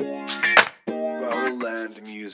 Roland Music.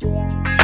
Bye.